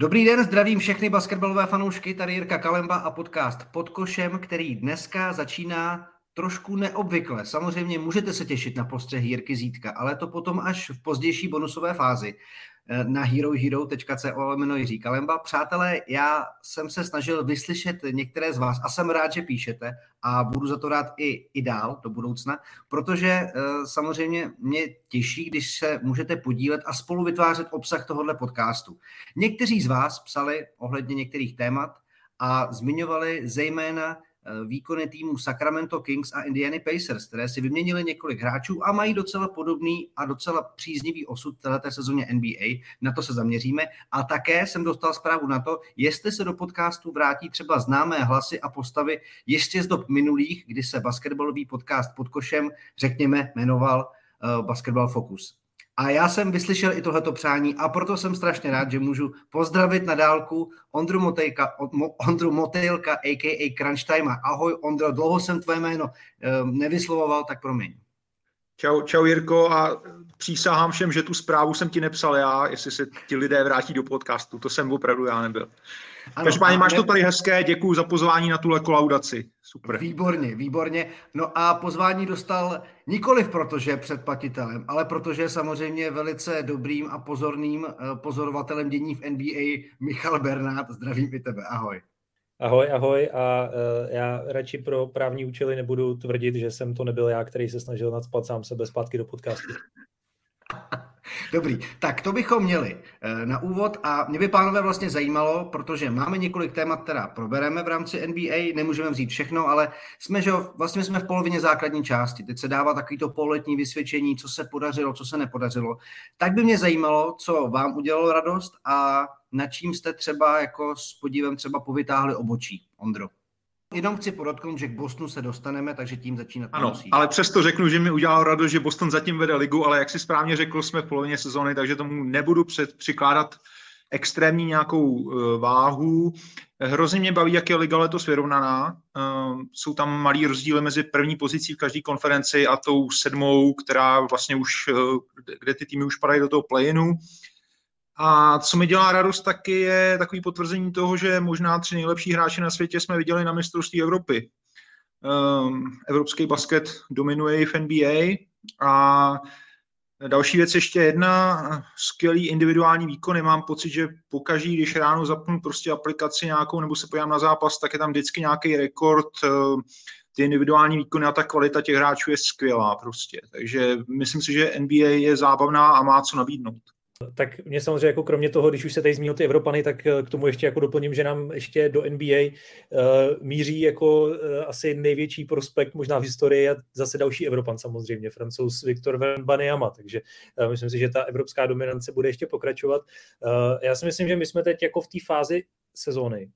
Dobrý den, zdravím všechny basketbalové fanoušky, tady Jirka Kalemba a podcast Pod košem, který dneska začíná trošku neobvykle. Samozřejmě můžete se těšit na postřehy Jirky Zítka, ale to potom až v pozdější bonusové fázi. Eh, na herohero.co lomeno Jiří Kalemba. Přátelé, já jsem se snažil vyslyšet některé z vás a jsem rád, že píšete a budu za to rád i, i dál do budoucna, protože uh, samozřejmě mě těší, když se můžete podílet a spolu vytvářet obsah tohohle podcastu. Někteří z vás psali ohledně některých témat a zmiňovali zejména Eh, výkony týmu Sacramento Kings a Indiana Pacers, které si vyměnili několik hráčů a mají docela podobný a docela příznivý osud této sezóně NBA. Na to se zaměříme. A také jsem dostal zprávu na to, jestli se do podcastu vrátí třeba známé hlasy a postavy ještě z dob minulých, kdy se basketbalový podcast pod košem, řekněme, jmenoval uh, Basketball Focus. A já jsem vyslyšel i tohleto přání a proto jsem strašně rád, že můžu pozdravit na dálku Ondru, Motejka, Ondru Motejlka, a.k.a. Crunch Time. Ahoj Ondro, dlouho jsem tvoje jméno ehm, nevyslovoval, tak promiň. Čau, čau Jirko a přísahám všem, že tu zprávu jsem ti nepsal já, jestli se ti lidé vrátí do podcastu, to jsem opravdu já nebyl. Ano, Každopádně máš ne... to tady hezké, děkuji za pozvání na tuhle kolaudaci. Super. Výborně, výborně. No a pozvání dostal nikoliv protože je předplatitelem, ale protože je samozřejmě velice dobrým a pozorným eh, pozorovatelem dění v NBA Michal Bernát. Zdravím i tebe, ahoj. Ahoj, ahoj a uh, já radši pro právní účely nebudu tvrdit, že jsem to nebyl já, který se snažil nadspat sám sebe zpátky do podcastu. Dobrý, tak to bychom měli eh, na úvod a mě by pánové vlastně zajímalo, protože máme několik témat, která probereme v rámci NBA, nemůžeme vzít všechno, ale jsme, že vlastně jsme v polovině základní části. Teď se dává takovýto pololetní vysvědčení, co se podařilo, co se nepodařilo. Tak by mě zajímalo, co vám udělalo radost a na čím jste třeba jako s podívem třeba povytáhli obočí, Ondro. Jenom chci podotknout, že k Bostonu se dostaneme, takže tím začínat Ano, musí. ale přesto řeknu, že mi udělalo radost, že Boston zatím vede ligu, ale jak si správně řekl, jsme v polovině sezóny, takže tomu nebudu před, přikládat extrémní nějakou uh, váhu. Hrozně mě baví, jak je liga letos vyrovnaná. Uh, jsou tam malý rozdíly mezi první pozicí v každé konferenci a tou sedmou, která vlastně už, uh, kde ty týmy už padají do toho play-inu. A co mi dělá radost taky je takový potvrzení toho, že možná tři nejlepší hráči na světě jsme viděli na mistrovství Evropy. Um, evropský basket dominuje i v NBA a další věc ještě jedna, skvělý individuální výkony. Mám pocit, že pokaždý, když ráno zapnu prostě aplikaci nějakou nebo se pojám na zápas, tak je tam vždycky nějaký rekord, ehm, ty individuální výkony a ta kvalita těch hráčů je skvělá prostě. Takže myslím si, že NBA je zábavná a má co nabídnout. Tak mě samozřejmě jako kromě toho, když už se tady zmínil ty Evropany, tak eh, k tomu ještě jako doplním, že nám ještě do NBA uh, eh, míří jako uh, asi největší prospekt možná v historii a zase další Evropan samozřejmě, francouz Viktor Wembanyama, takže uh, myslím si, že ta evropská dominance bude ještě pokračovat. Uh, já si myslím, že my jsme teď jako v té fázi sezóny,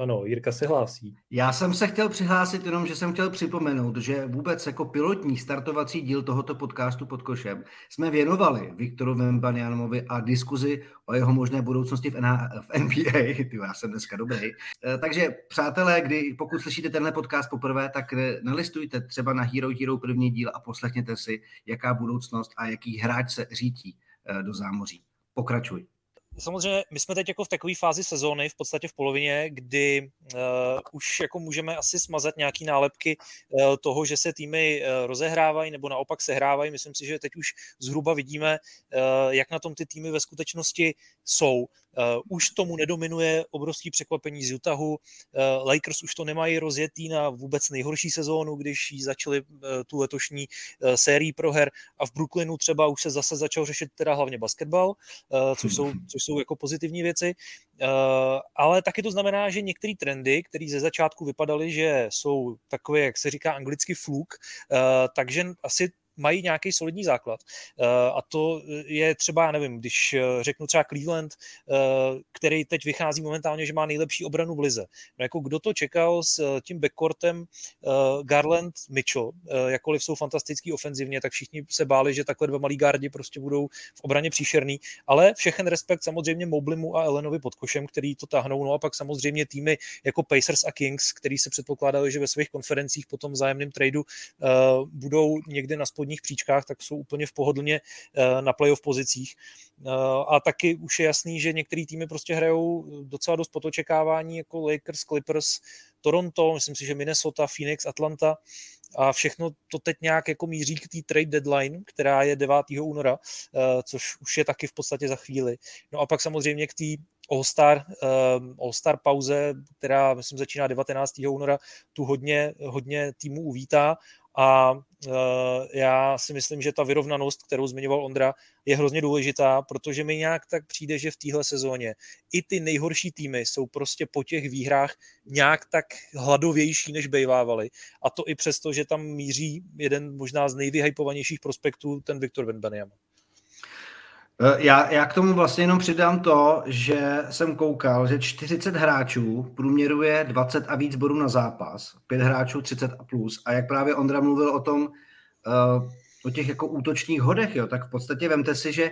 ano, Jirka se hlásí. Já jsem se chtěl přihlásit jenom, že jsem chtěl připomenout, že vůbec jako pilotní startovací díl tohoto podcastu pod košem jsme věnovali Viktoru Vembanianovi a diskuzi o jeho možné budoucnosti v, NH, v NBA. Ty, já jsem dneska dobrý. Eh, takže přátelé, kdy, pokud slyšíte tenhle podcast poprvé, tak eh, nalistujte třeba na Hero Hero první díl a poslechněte si, jaká budoucnost a jaký hráč se řítí eh, do zámoří. Pokračuj samozřejmě my jsme teď jako v takové fázi sezóny, v podstatě v polovině, kdy uh, už jako můžeme asi smazat nějaký nálepky uh, toho, že se týmy uh, rozehrávají nebo naopak sehrávají. Myslím si, že teď už zhruba vidíme, uh, jak na tom ty týmy ve skutečnosti jsou. Uh, už tomu nedominuje obrovský překvapení z Utahu. Uh, Lakers už to nemají rozjetý na vůbec nejhorší sezónu, když ji začali uh, tu letošní uh, sérii proher a v Brooklynu třeba už se zase začal řešit teda hlavně basketbal, uh, což, jsou, což jsou jako pozitivní věci. Uh, ale taky to znamená, že některé trendy, které ze začátku vypadaly, že jsou takové, jak se říká anglicky fluk, uh, takže asi mají nějaký solidní základ. Eh, a to je třeba, já nevím, když eh, řeknu třeba Cleveland, eh, který teď vychází momentálně, že má nejlepší obranu v lize. No jako kdo to čekal s tím backcourtem Garland Mitchell, jakkoliv jsou fantastický ofenzivně, tak všichni se báli, že takhle dva malí gardi prostě budou v obraně příšerný, ale všechen respekt samozřejmě Moblimu a Elenovi pod košem, který to tahnou, no a pak samozřejmě týmy jako Pacers a Kings, který se předpokládali, že ve svých konferencích po tom tradu budou někde na spodní spodních příčkách, tak jsou úplně v pohodlně na playoff pozicích. A taky už je jasný, že některé týmy prostě hrajou docela dost pod očekávání, jako Lakers, Clippers, Toronto, myslím si, že Minnesota, Phoenix, Atlanta a všechno to teď nějak jako míří k té trade deadline, která je 9. února, což už je taky v podstatě za chvíli. No a pak samozřejmě k té All-Star, All-Star pauze, která myslím začíná 19. února, tu hodně, hodně týmů uvítá a uh, já si myslím, že ta vyrovnanost, kterou zmiňoval Ondra, je hrozně důležitá, protože mi nějak tak přijde, že v téhle sezóně i ty nejhorší týmy jsou prostě po těch výhrách nějak tak hladovější, než bejvávali. A to i přesto, že tam míří jeden možná z nejvyhypovanějších prospektů, ten Viktor Venbaniama. Eh, já, já k tomu vlastně jenom přidám to, že jsem koukal, že 40 hráčů průměruje 20 a víc bodů na zápas, 5 hráčů 30 a plus. A jak právě Ondra mluvil o tom, uh, o těch jako útočních hodech, jo, tak v podstatě vemte si, že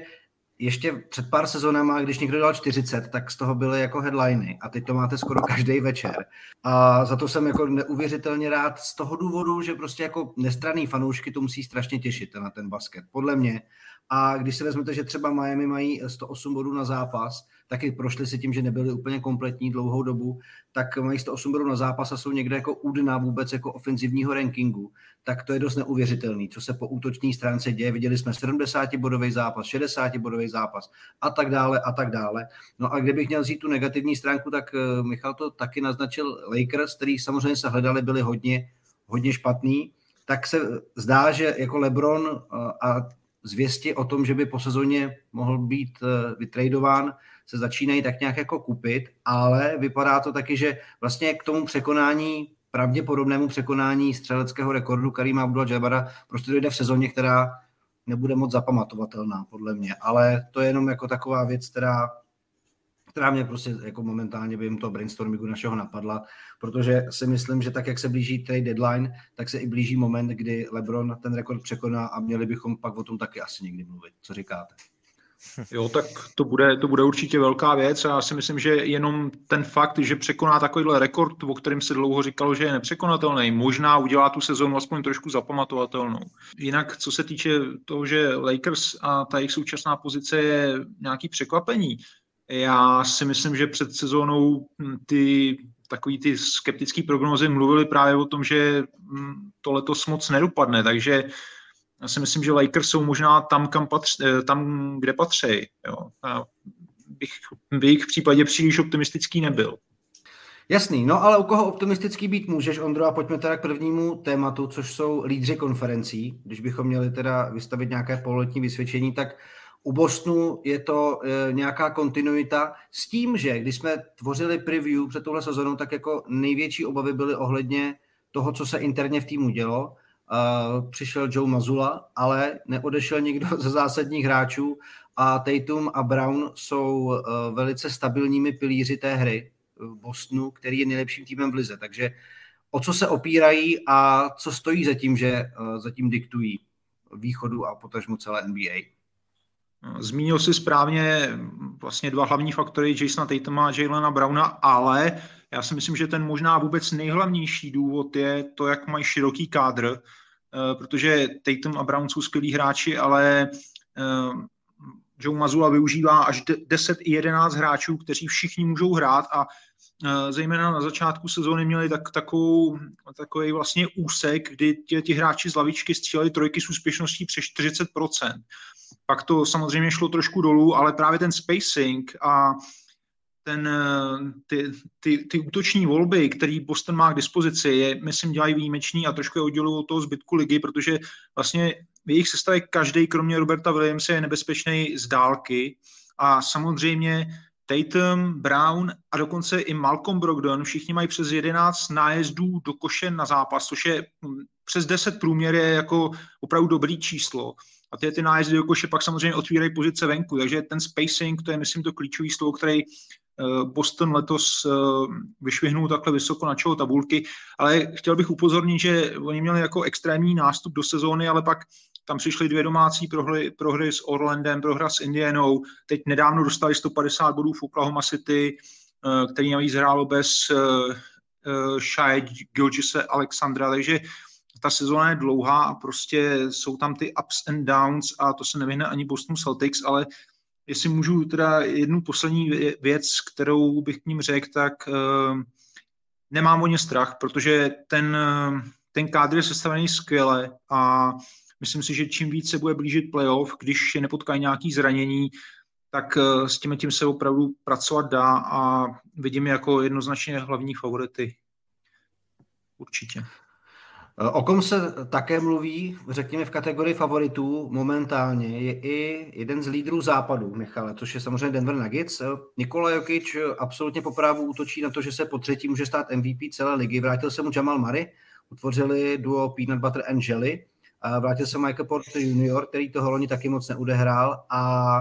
ještě před pár sezónama, když někdo dal 40, tak z toho byly jako headliny a teď to máte skoro každý večer. A za to jsem jako neuvěřitelně rád z toho důvodu, že prostě jako nestraný fanoušky to musí strašně těšit na ten basket, podle mě. A když si vezmete, že třeba Miami mají 108 bodů na zápas, taky prošli si tím, že nebyli úplně kompletní dlouhou dobu, tak mají 108 bodů na zápas a jsou někde jako u dna vůbec jako ofenzivního rankingu, tak to je dost neuvěřitelný, co se po útoční stránce děje. Viděli jsme 70-bodový zápas, 60-bodový zápas a tak dále a tak dále. No a kdybych měl vzít tu negativní stránku, tak eh, Michal to taky naznačil Lakers, který samozřejmě se hledali, byli hodně, hodně špatný, tak se zdá, že jako LeBron eh, a zvěsti o tom, že by po sezóně mohl být eh, vytradován, se začínají tak nějak jako kupit, ale vypadá to taky, že vlastně k tomu překonání, pravděpodobnému překonání střeleckého rekordu Karima Abdul Jabara prostě dojde v sezóně, která nebude moc zapamatovatelná, podle mě. Ale to je jenom jako taková věc, která která mě prostě jako momentálně bym to brainstormingu našeho napadla, protože si myslím, že tak, jak se blíží trade deadline, tak se i blíží moment, kdy LeBron ten rekord překoná a měli bychom pak o tom taky asi někdy mluvit. Co říkáte? Jo, tak to bude, to bude určitě velká věc a já si myslím, že jenom ten fakt, že překoná takovýhle rekord, o kterém se dlouho říkalo, že je nepřekonatelný, možná udělá tu sezónu aspoň trošku zapamatovatelnou. Jinak, co se týče toho, že Lakers a ta jejich současná pozice je nějaký překvapení, já si myslím, že před sezónou hm, ty takový ty skeptické prognózy mluvili právě o tom, že hm, to letos moc nedopadne, takže já si myslím, že Lakers jsou možná tam, kam patř, eh, tam kde patří. Jo. Já bych v jejich případě příliš optimistický nebyl. Jasný, no ale u koho optimistický být můžeš, Ondro, a pojďme teda k prvnímu tématu, což jsou lídři konferencí. Když bychom měli teda vystavit nějaké pololetní vysvědčení, tak u Bostonu je to e, nějaká kontinuita s tím, že když jsme tvořili preview před touhle sezónou, tak jako největší obavy byly ohledně toho, co se interně v týmu dělo. E, přišel Joe Mazula, ale neodešel nikdo ze zásadních hráčů a Tatum a Brown jsou e, velice stabilními pilíři té hry v Bostonu, který je nejlepším týmem v lize. Takže o co se opírají a co stojí za tím, že zatím diktují východu a potažmu celé NBA? Zmínil si správně vlastně dva hlavní faktory, Jasona Tatuma a Jalena Browna, ale já si myslím, že ten možná vůbec nejhlavnější důvod je to, jak mají široký kádr, eh, protože Tatum a Brown jsou skvělí hráči, ale eh, Joe Mazula využívá až 10 i 11 hráčů, kteří všichni můžou hrát a eh, zejména na začátku sezóny měli tak, takovou, takový vlastně úsek, kdy ti, ti hráči z lavičky stříleli trojky s úspěšností přes 40% pak to samozřejmě šlo trošku dolů, ale právě ten spacing a ten, ty, ty, ty útoční volby, který Boston má k dispozici, je, myslím, dělají výjimečný a trošku je oddělují od toho zbytku ligy, protože vlastně v jejich sestavě každý, kromě Roberta Williamse, je nebezpečný z dálky a samozřejmě Tatum, Brown a dokonce i Malcolm Brogdon, všichni mají přes 11 nájezdů do koše na zápas, což je hm, přes 10 průměr je jako opravdu dobrý číslo. A ty, ty nájezdy do koše pak samozřejmě otvírají pozice venku, takže ten spacing, to je myslím to klíčový slovo, který eh, Boston letos eh, vyšvihnul takhle vysoko na čelo tabulky, ale chtěl bych upozornit, že oni měli jako extrémní nástup do sezóny, ale pak tam přišly dvě domácí prohry, prohry s Orlandem, prohra s Indianou, teď nedávno dostali 150 bodů v Oklahoma City, eh, který navíc hrálo bez Shai Gilgise Alexandra, takže ta sezóna je dlouhá a prostě jsou tam ty ups and downs a to se nevyhne ani Boston Celtics, ale jestli můžu teda jednu poslední věc, kterou bych k ním řekl, tak uh, nemám o ně strach, protože ten, uh, ten kádr je sestavený skvěle a myslím si, že čím víc se bude blížit playoff, když je nepotkají nějaký zranění, tak uh, s tím tím se opravdu pracovat dá a vidím jako jednoznačně hlavní favority. Určitě. O kom se také mluví, řekněme v kategorii favoritů momentálně, je i jeden z lídrů západu, Michale, což je samozřejmě Denver Nuggets. Nikola Jokic absolutně po právu útočí na to, že se po třetí může stát MVP celé ligy. Vrátil se mu Jamal Murray, utvořili duo Peanut Butter and Jelly. Vrátil se Michael Porter Jr., který toho loni taky moc neudehrál a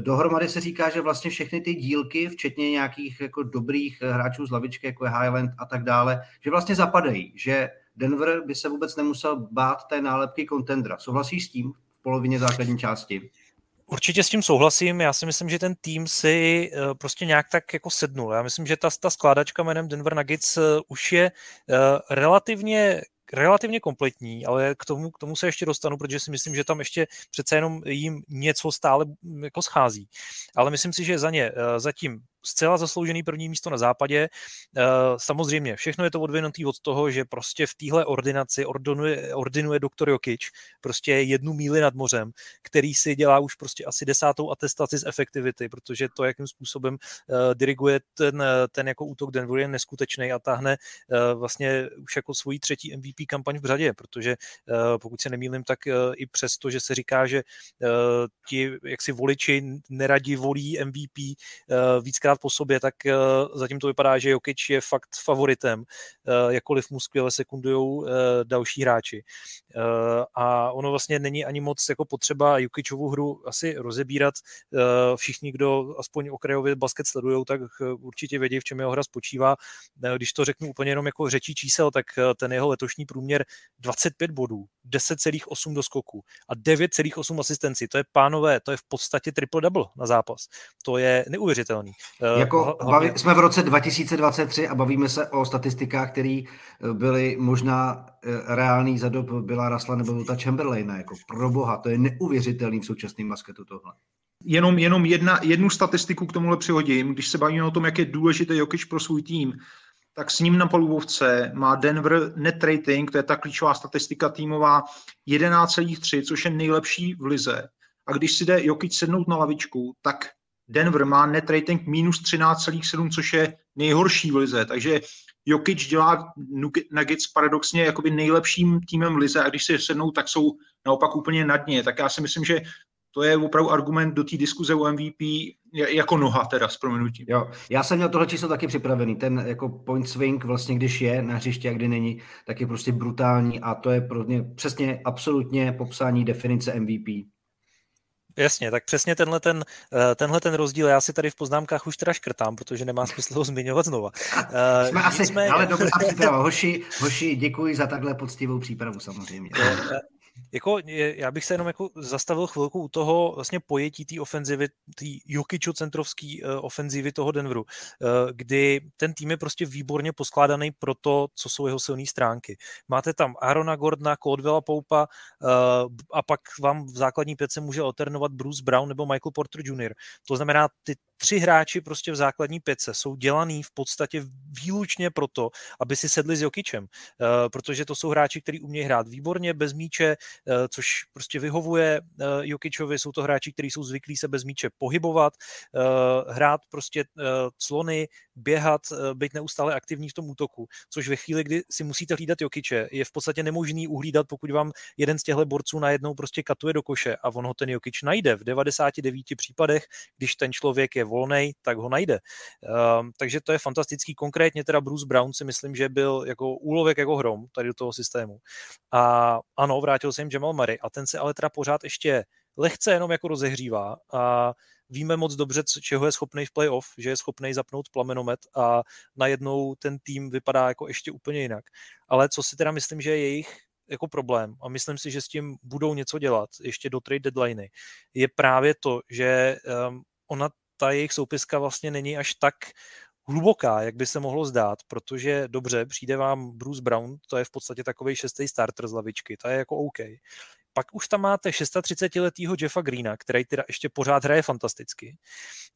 Dohromady se říká, že vlastně všechny ty dílky, včetně nějakých jako dobrých hráčů z lavičky, jako je Highland a tak dále, že vlastně zapadají, že Denver by se vůbec nemusel bát té nálepky kontendra. Souhlasíš s tím v polovině základní části? Určitě s tím souhlasím. Já si myslím, že ten tým si uh, prostě nějak tak jako sednul. Já myslím, že ta, ta skládačka jménem Denver Nuggets uh, už je uh, relativně relativně kompletní, ale k tomu, k tomu se ještě dostanu, protože si myslím, že tam ještě přece jenom jim něco stále jako schází. Ale myslím si, že za ně zatím zcela zasloužený první místo na západě. Eh, samozřejmě, všechno je to odvinutý od toho, že prostě v téhle ordinaci ordinuje, ordinuje doktor Jokic prostě jednu míli nad mořem, který si dělá už prostě asi desátou atestaci z efektivity, protože to, jakým způsobem uh, diriguje ten, ten jako útok Denver je neskutečný a táhne vlastně už jako svoji třetí MVP kampaň v řadě, protože pokud se nemýlím, tak i přesto, že se říká, že ti jaksi voliči neradi volí MVP uh, víckrát po sobě, tak uh, zatím to vypadá, že Jokic je fakt favoritem, uh, jakkoliv mu skvěle sekundují uh, další hráči. A ono vlastně není ani moc jako potřeba Jokičovu hru asi rozebírat. Všichni, kdo aspoň okrajově basket sledují, tak určitě vědí, v čem jeho hra spočívá. Když to řeknu úplně jenom jako řečí čísel, tak ten jeho letošní průměr 25 bodů, 10,8 do skoku a 9,8 asistenci. To je pánové, to je v podstatě triple-double na zápas. To je neuvěřitelný. Uh, jako baví, jsme v roce 2023 a bavíme se o statistikách, které eh, byly možná eh, reální za dob byla Rasla nebo Luta Chamberlaina. Jako pro boha, to je neuvěřitelný v současném basketu tohle. Jenom, jenom jedna, jednu statistiku k tomuhle přihodím. Když se bavíme o tom, jak je důležitý Jokic pro svůj tým, tak s ním na polubovce má Denver net rating, to je ta klíčová statistika týmová, 11,3, což je nejlepší v lize. A když si jde Jokic sednout na lavičku, tak Denver má net rating minus 13,7, což je nejhorší v lize, takže Jokic dělá Nuggets paradoxně jakoby nejlepším týmem v lize a když se sednou, tak jsou naopak úplně na dně. Tak já si myslím, že to je opravdu argument do té diskuze o MVP jako noha teda s proměnutím. Jo, já jsem měl tohle číslo taky připravený. Ten jako point swing vlastně, když je na hřišti a kdy není, tak je prostě brutální a to je pro mě přesně absolutně popsání definice MVP. Jasně, tak přesně tenhle ten, eh, tenhle ten rozdíl já si tady v poznámkách už teda škrtám, protože nemá smysl ho zmiňovat znova. Eh, Jsme asi, Nicméně... ale dobrá příprava. Hoši, hoši, děkuji za takhle poctivou přípravu samozřejmě. Jako, já bych se jenom jako zastavil chvilku u toho vlastně pojetí té ofenzivy, té Jokičo centrovské uh, ofenzivy toho Denveru, uh, kdy ten tým je prostě výborně poskládaný pro to, co jsou jeho silné stránky. Máte tam Arona Gordona, Caldwella Poupa uh, a pak vám v základní pětce může alternovat Bruce Brown nebo Michael Porter Jr. To znamená, ty tři hráči prostě v základní pětce jsou dělaný v podstatě výlučně proto, aby si sedli s Jokičem, uh, protože to jsou hráči, kteří umějí hrát výborně bez míče, uh, což prostě vyhovuje uh, Jokičovi, jsou to hráči, kteří jsou zvyklí se bez míče pohybovat, hrát prostě clony, běhat, uh, být neustále aktivní v tom útoku, což ve chvíli, kdy si musíte hlídat Jokiče, je v podstatě nemožný uhlídat, pokud vám jeden z těchto borců najednou prostě katuje do koše a on ho ten Jokič najde v 99 případech, když ten člověk je volný, tak ho najde. Uh, takže to je fantastický. Konkrétně teda Bruce Brown si myslím, že byl jako úlovek jako hrom tady do toho systému. A ano, vrátil se jim Jamal Murray a ten se ale teda pořád ještě lehce jenom jako rozehřívá a víme moc dobře, čeho je schopný v playoff, že je schopný zapnout plamenomet a najednou ten tým vypadá jako ještě úplně jinak. Ale co si teda myslím, že je jejich jako problém a myslím si, že s tím budou něco dělat ještě do trade deadliney, je právě to, že um, ona ta jejich soupiska vlastně není až tak hluboká, jak by se mohlo zdát, protože dobře, přijde vám Bruce Brown, to je v podstatě takový šestý starter z lavičky, to je jako OK. Pak už tam máte 36-letého Jeffa Greena, který teda ještě pořád hraje fantasticky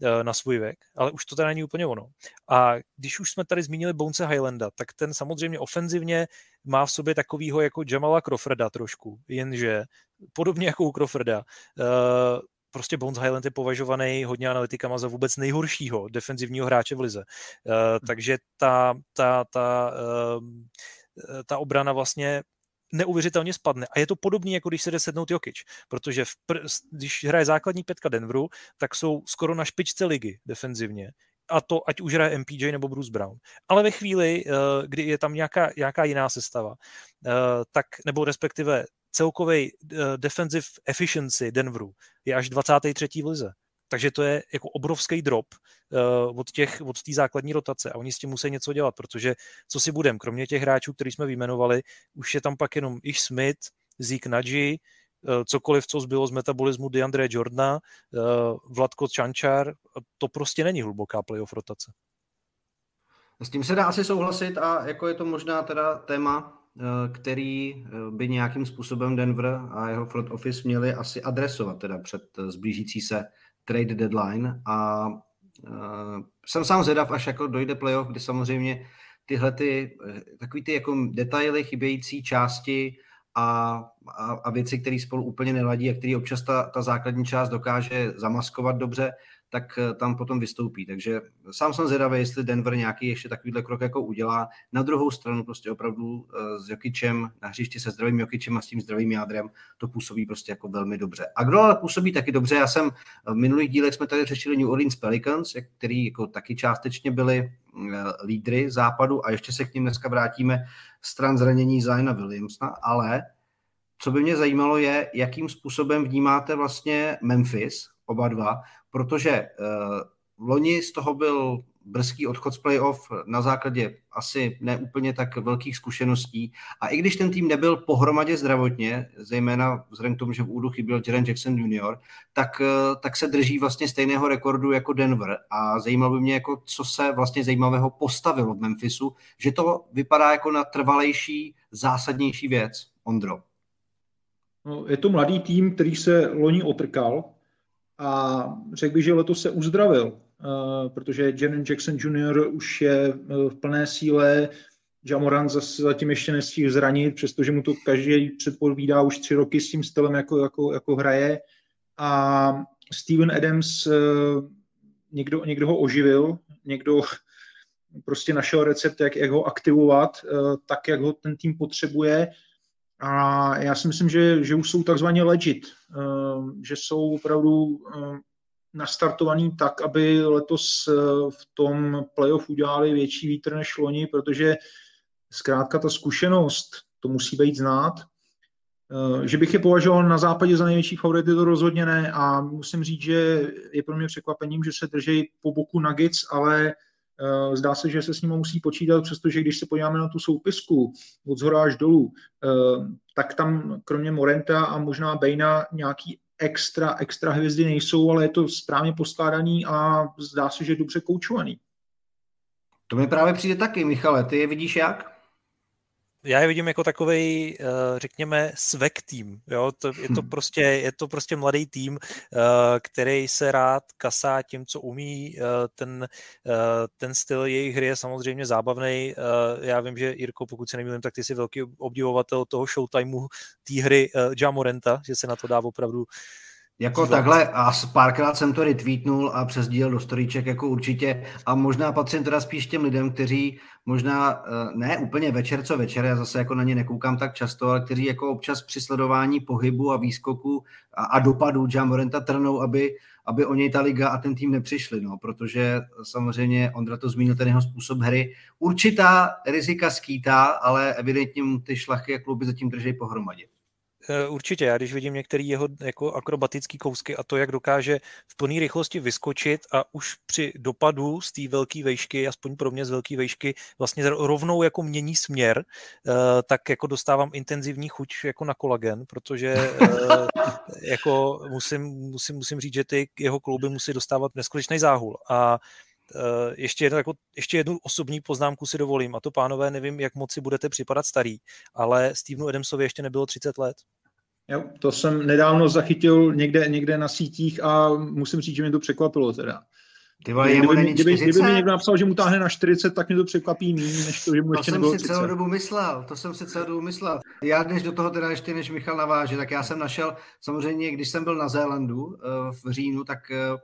eh, na svůj věk, ale už to teda není úplně ono. A když už jsme tady zmínili Bonese Highlanda, tak ten samozřejmě ofenzivně má v sobě takovýho jako Jamala Crawforda trošku, jenže podobně jako u Crawforda, eh, prostě Bones Highland je považovaný hodně analytikama za vůbec nejhoršího defenzivního hráče v lize. Uh, takže ta, ta, ta, uh, ta obrana vlastně neuvěřitelně spadne. A je to podobné, jako když se jde sednout Jokic, protože v pr- když hraje základní pětka Denveru, tak jsou skoro na špičce ligy defenzivně a to ať už hraje MPJ nebo Bruce Brown. Ale ve chvíli, kdy je tam nějaká, nějaká jiná sestava, tak, nebo respektive celkový uh, defensive efficiency Denveru je až 23. v lize. Takže to je jako obrovský drop uh, od těch, od základní rotace a oni s tím musí něco dělat, protože co si budem, kromě těch hráčů, který jsme vyjmenovali, už je tam pak jenom Ish Smith, Zeke Nadji, uh, cokoliv, co zbylo z metabolismu DeAndre Jordana, uh, Vladko Čančar, to prostě není hluboká playoff rotace. S tím se dá asi souhlasit a jako je to možná teda téma Eh, který eh, by nějakým způsobem Denver a jeho front office měli asi adresovat teda před eh, zblížící se trade deadline a jsem sám zvědav, až jako dojde playoff, kdy samozřejmě tyhle ty, takový ty jako detaily, chybějící části a, a, a věci, které spolu úplně neladí a které občas ta, ta základní část dokáže zamaskovat dobře, tak eh, tam potom vystoupí. Takže sám jsem zvědavý, jestli Denver nějaký ještě takovýhle krok jako udělá. Na druhou stranu prostě opravdu eh, s Jokičem na hřišti se zdravým Jokičem a s tím zdravým jádrem to působí prostě jako velmi dobře. A kdo ale působí taky dobře, já jsem v minulých dílech jsme tady řešili New Orleans Pelicans, který jako taky částečně byli eh, lídry západu a ještě se k ním dneska vrátíme stran zranění Zajna Williamsna, ale co by mě zajímalo je, jakým způsobem vnímáte vlastně Memphis, oba dva, protože uh, loni z toho byl brzký odchod z playoff na základě asi neúplně tak velkých zkušeností. A i když ten tým nebyl pohromadě zdravotně, zejména vzhledem k tomu, že v údu chyběl Jaren Jackson Jr., tak, eh, tak se drží vlastně stejného rekordu jako Denver. A zajímalo by mě, jako, co se vlastně zajímavého postavilo v Memphisu, že to vypadá jako na trvalejší, zásadnější věc. Ondro. No, je to mladý tým, který se loni otrkal, a řekl bych, že letos se uzdravil, uh, protože Janet Jackson Jr. už je uh, v plné síle, Jamoran zase zatím ještě nestihl zranit, přestože mu to každý předpovídá už tři roky s tím stylem, jako, jako, jako hraje. A Steven Adams, uh, někdo, někdo ho oživil, někdo prostě našel recept, jak, jak ho aktivovat, tak, jak ho ten tým potřebuje a já si myslím, že, že už jsou takzvaně legit, eh, že jsou opravdu eh, nastartovaný tak, aby letos eh, v tom playoff udělali větší vítr než loni, protože zkrátka ta zkušenost, to musí být znát. Že bych je považoval na západě za největší favority, to rozhodně ne a musím říct, že je pro mě překvapením, že se drží po boku Nuggets, ale Eh, zdá se, že se s ním musí počítat, přestože když se podíváme na tu soupisku od zhora až dolů, eh, tak tam kromě Morenta a možná Bejna nějaký extra, extra hvězdy nejsou, ale je to správně poskládaný a zdá se, že je dobře koučovaný. To mi právě přijde taky, Michale. Ty je vidíš jak? Já je vidím jako takový, eh, řekněme, svek tým. Jo? To, je, to hmm. prostě, je to prostě mladý tým, eh, který se rád kasá tím, co umí. Eh, ten, ten styl jejich hry je samozřejmě zábavný. Já vím, že Jirko, pokud se nemýlím, tak ty jsi velký obdivovatel toho showtimeu té hry Jamorenta, že se na to dá opravdu jako Zvlášť. takhle a párkrát jsem to retweetnul a přesdílel do storíček jako určitě a možná patřím teda spíš těm lidem, kteří možná eh, ne úplně večer co večer, já zase jako na ně nekoukám tak často, ale kteří jako občas při sledování pohybu a výskoku a, a dopadů Jamorenta trnou, aby, aby o něj ta liga a ten tým nepřišli, no, protože samozřejmě Ondra to zmínil, ten jeho způsob hry. Určitá rizika skýtá, ale evidentně mu ty šlachy a kluby zatím drží pohromadě. Eh, určitě, já když vidím některé jeho jako akrobatické kousky a to, jak dokáže v plné rychlosti vyskočit a už při dopadu z té velké vejšky, aspoň pro mě z velké vejšky, vlastně rovnou jako mění směr, eh, tak jako dostávám intenzivní chuť jako na kolagen, protože eh, jako musím, musím, musím říct, že ty jeho klouby musí dostávat neskutečný záhul. A ještě, jedno, jako, ještě jednu osobní poznámku si dovolím, a to pánové, nevím, jak moc si budete připadat starý, ale Stevenu Adamsovi ještě nebylo 30 let. Jo, to jsem nedávno zachytil někde, někde na sítích a musím říct, že mě to překvapilo teda. Ty vole, kdyby, kdyby, kdyby, kdyby mi někdo napsal, že mu táhne na 40, tak mě to překvapí méně, než to, že mu to ještě jsem nebylo si 30. celou dobu myslel, to jsem si celou dobu myslel. Já než do toho teda ještě, než Michal naváže, tak já jsem našel, samozřejmě, když jsem byl na Zélandu eh, v říjnu, tak eh,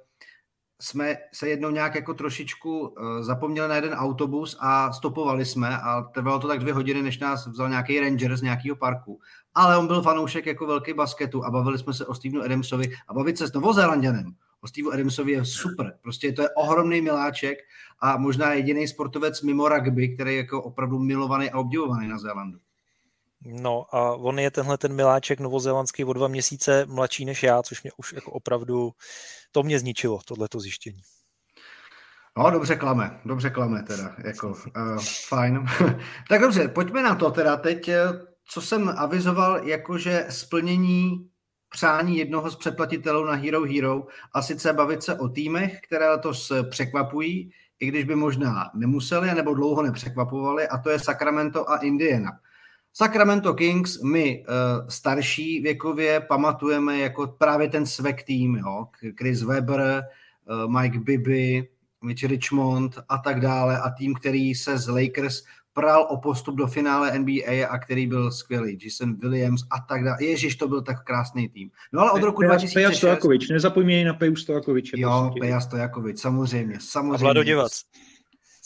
jsme se jednou nějak jako trošičku eh, zapomněli na jeden autobus a stopovali jsme a trvalo to tak dvě hodiny, než nás vzal nějaký ranger z nějakého parku. Ale on byl fanoušek jako velký basketu a bavili jsme se o Stevenu Adamsovi a bavit se s Novozélanděnem o Steve Adamsovi je super. Prostě to je ohromný miláček a možná jediný sportovec mimo rugby, který je jako opravdu milovaný a obdivovaný na Zélandu. No a on je tenhle ten miláček novozélandský o dva měsíce mladší než já, což mě už jako opravdu, to mě zničilo, tohleto zjištění. No, dobře klame, dobře klame teda, jako uh, fajn. tak dobře, pojďme na to teda teď, eh, co jsem avizoval, jakože splnění přání jednoho z předplatitelů na Hero Hero a sice bavit se o týmech, které letos překvapují, i když by možná nemuseli nebo dlouho nepřekvapovali, a to je Sacramento a Indiana. Sacramento Kings my uh, starší věkově pamatujeme jako právě ten svek tým, jo? Chris Webber, uh, Mike Bibby, Mitch Richmond a tak dále a tým, který se z Lakers pral o postup do finále NBA a který byl skvělý. Jason Williams a tak dále. Ježíš, to byl tak krásný tým. No ale od roku Peja, 2006... Peja Stojakovič, nezapomínej na Peju Stojakoviče. Jo, prostě. Peja Stojakovič, samozřejmě, samozřejmě. A Vlado Divac.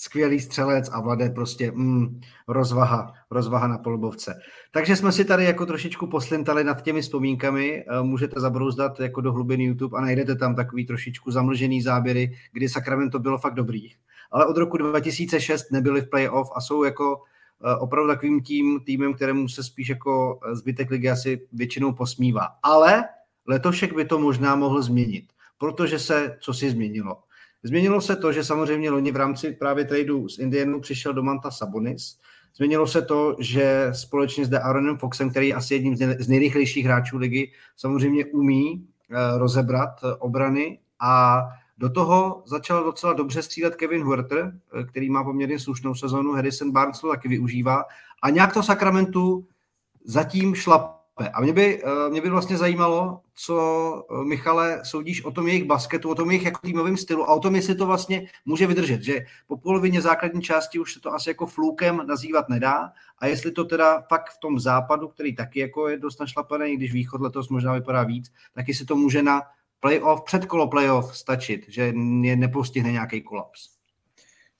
Skvělý střelec a Vlade prostě mm, rozvaha, rozvaha na polubovce. Takže jsme si tady jako trošičku poslintali nad těmi vzpomínkami. Eh, můžete zabrouzdat jako do hlubiny YouTube a najdete tam takový trošičku zamlžený záběry, kdy Sacramento bylo fakt dobrý ale od roku 2006 nebyli v playoff a jsou jako eh, opravdu takovým tím týmem, kterému se spíš jako eh, zbytek ligy asi většinou posmívá. Ale letošek by to možná mohl změnit, protože se co si změnilo. Změnilo se to, že samozřejmě loni v rámci právě tradu s Indianou přišel do Manta Sabonis. Změnilo se to, že společně s Aaronem Foxem, který je asi jedním z nejrychlejších hráčů ligy, samozřejmě umí eh, rozebrat obrany a do toho začal docela dobře střílet Kevin Huerter, eh, který má poměrně slušnou sezonu, Harrison Barnes to taky využívá a nějak to Sacramentu zatím šlape. A mě by, eh, mě by vlastně zajímalo, co eh, Michale soudíš o tom jejich basketu, o tom jejich jako týmovém stylu a o tom, jestli to vlastně může vydržet, že po polovině základní části už se to asi jako flukem nazývat nedá a jestli to teda fakt v tom západu, který taky jako je dost našlapaný, když východ letos možná vypadá víc, tak jestli to může na playoff, předkolo playoff stačit, že je nepostihne nějaký kolaps.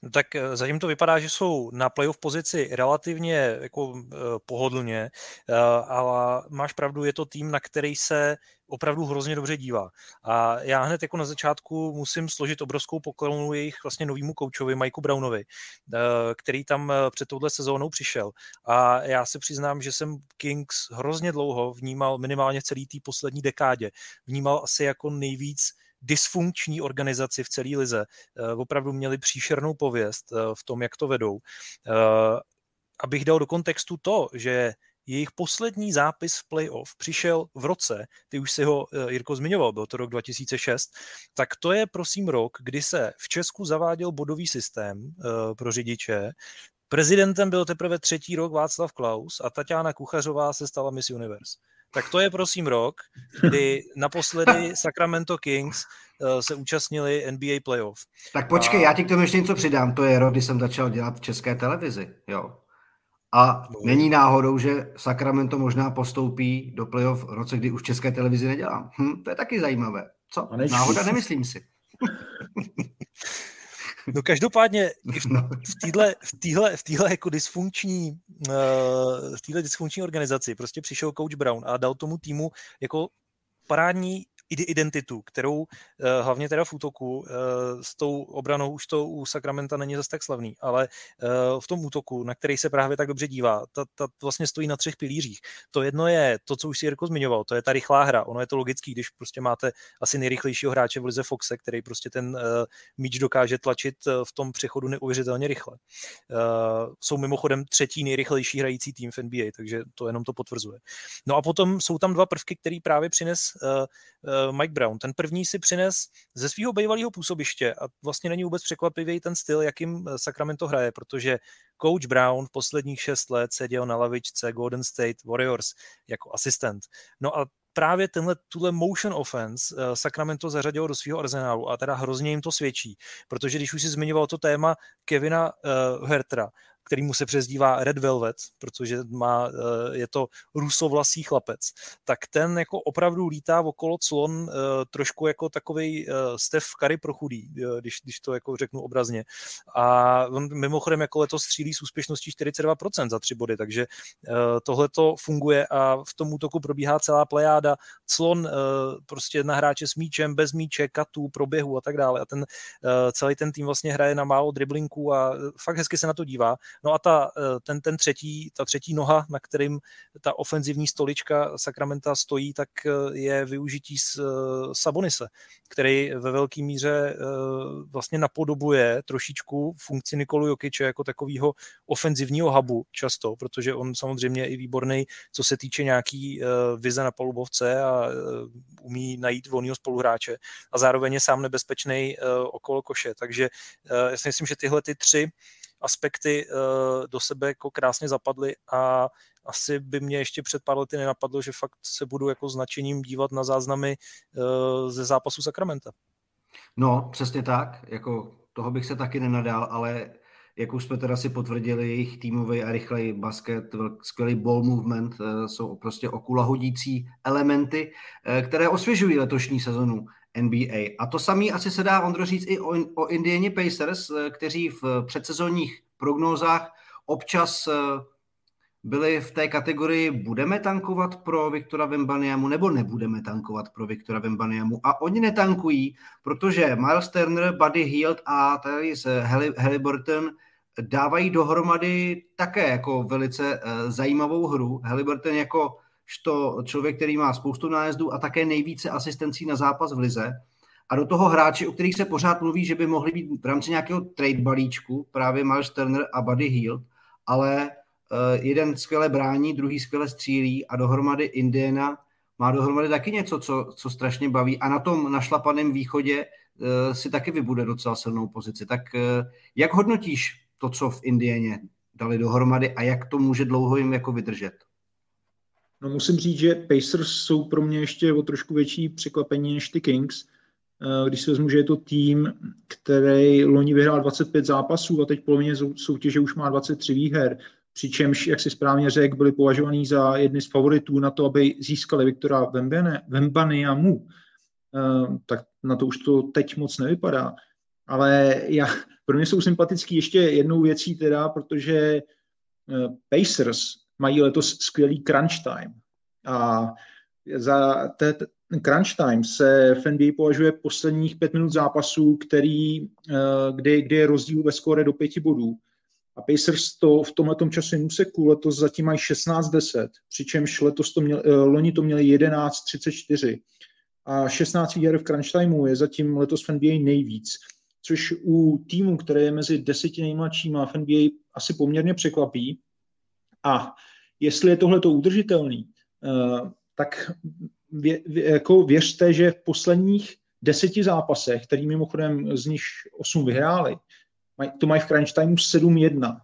No tak eh, zatím to vypadá, že jsou na playoff pozici relativně jako uh, pohodlně, uh, ale máš pravdu, je to tým, na který se opravdu hrozně dobře dívá. A já hned jako na začátku musím složit obrovskou poklonu jejich vlastně novýmu koučovi, Mikeu Brownovi, který tam před touhle sezónou přišel. A já se přiznám, že jsem Kings hrozně dlouho vnímal, minimálně v celé té poslední dekádě, vnímal asi jako nejvíc dysfunkční organizaci v celé lize. Eh, opravdu měli příšernou pověst eh, v tom, jak to vedou. Eh, abych dal do kontextu to, že jejich poslední zápis v playoff přišel v roce, ty už si ho Jirko zmiňoval, byl to rok 2006, tak to je prosím rok, kdy se v Česku zaváděl bodový systém pro řidiče, Prezidentem byl teprve třetí rok Václav Klaus a Tatiana Kuchařová se stala Miss Universe tak to je prosím rok, kdy naposledy Sacramento Kings uh, se účastnili NBA playoff. Tak počkej, a... já ti k tomu ještě něco přidám. To je rok, kdy jsem začal dělat v české televizi. Jo. A no. není náhodou, že Sacramento možná postoupí do playoff v roce, kdy už v české televizi nedělám. Hm, to je taky zajímavé. Co? Náhoda nemyslím si. No každopádně v, no. v téhle v týhle, v týhle jako dysfunkční, uh, v dysfunkční organizaci prostě přišel coach Brown a dal tomu týmu jako parádní identitu, kterou eh, hlavně teda v útoku eh, s tou obranou už to u Sakramenta není zase tak slavný, ale eh, v tom útoku, na který se právě tak dobře dívá, ta, ta vlastně stojí na třech pilířích. To jedno je to, co už si Jirko zmiňoval, to je ta rychlá hra. Ono je to logický, když prostě máte asi nejrychlejšího hráče v Lize Foxe, který prostě ten míč dokáže tlačit v tom přechodu neuvěřitelně rychle. Jsou mimochodem třetí nejrychlejší hrající tým v NBA, takže to jenom to potvrzuje. No a potom jsou tam dva prvky, který právě přines Mike Brown. Ten první si přines ze svého bývalého působiště a vlastně není vůbec překvapivý ten styl, jakým Sacramento hraje, protože coach Brown posledních šest let seděl na lavičce Golden State Warriors jako asistent. No a právě tenhle, tuhle motion offense uh, Sacramento zařadilo do svého arzenálu a teda hrozně jim to svědčí, protože když už si zmiňoval to téma Kevina uh, Hertera, který mu se přezdívá Red Velvet, protože má, eh, je to rusovlasý chlapec, tak ten jako opravdu lítá okolo clon eh, trošku jako takový eh, Steph Curry pro chudý, když, když to jako řeknu obrazně. A on mimochodem jako letos střílí s úspěšností 42% za tři body, takže tohle to funguje a v tom útoku probíhá celá plejáda, clon prostě na hráče s míčem, bez míče, katů, proběhu a tak dále. A ten celý ten tým vlastně hraje na málo driblinků a fakt hezky se na to dívá. No a ta, eh, ten, ten třetí, ta třetí noha, na kterým ta ofenzivní stolička Sakramenta stojí, tak eh, je využití z eh, Sabonise, který ve velké míře vlastně napodobuje trošičku funkci Nikolu Jokiče jako takového ofenzivního hubu často, protože on samozřejmě je i výborný, co se týče nějaký vize na palubovce a umí najít volného spoluhráče a zároveň je sám nebezpečný okolo koše. Takže já si myslím, že tyhle ty tři aspekty uh, do sebe jako krásně zapadly a asi by mě ještě před pár lety nenapadlo, že fakt se budu jako značením dívat na záznamy uh, ze zápasu Sakramenta. No, přesně tak, jako toho bych se taky nenadal, ale jak už jsme teda si potvrdili, jejich týmový a rychlej basket, skvělý ball movement, uh, jsou prostě okulahodící elementy, které osvěžují letošní sezonu NBA. A to samý asi se dá, Ondro, říct i o, o Indiana Pacers, eh, kteří v předsezonních prognózách občas eh, byli v té kategorii budeme tankovat pro Viktora Vembaniamu nebo nebudeme tankovat pro Viktora Vembaniamu. A oni netankují, protože Miles Turner, Buddy Hield a tady z Halliburton dávají dohromady také jako velice zajímavou hru. Halliburton jako to člověk, který má spoustu nájezdů a také nejvíce asistencí na zápas v lize. A do toho hráči, o kterých se pořád mluví, že by mohli být v rámci nějakého trade balíčku, právě Miles Turner a Buddy Hield, ale uh, jeden skvěle brání, druhý skvěle střílí a dohromady Indiana má dohromady taky něco, co, co strašně baví a na tom našlapaném východě uh, si taky vybude docela silnou pozici. Tak uh, jak hodnotíš to, co v Indianě dali dohromady a jak to může dlouho jim jako vydržet? No musím říct, že Pacers jsou pro mě ještě o trošku větší překvapení než ty Kings. Eh, když si vezmu, že je to tým, který loni vyhrál 25 zápasů a teď polovině soutěže už má 23 výher, přičemž, jak si správně řekl, byli považovaní za jedny z favoritů na to, aby získali Viktora Vembanyamu, eh, tak na to už to teď moc nevypadá. Ale já, pro mě jsou sympatický ještě jednou věcí teda, protože eh, Pacers mají letos skvělý crunch time. A za ten crunch time se v NBA považuje posledních pět minut zápasu, který, eh, kdy, kdy je rozdíl ve skóre do pěti bodů. A Pacers to v tomhle časovém úseku letos zatím mají 16-10, přičemž letos to měl, eh, loni to měli 11-34. A 16 výher v crunch timeu je zatím letos v NBA nejvíc, což u týmu, které je mezi deseti nejmladšíma v NBA asi poměrně překvapí. A jestli je tohle to udržitelný, eh, tak vě, vě, jako věřte, že v posledních deseti zápasech, který mimochodem z nich osm vyhráli, to mají v crunch timeu 7-1.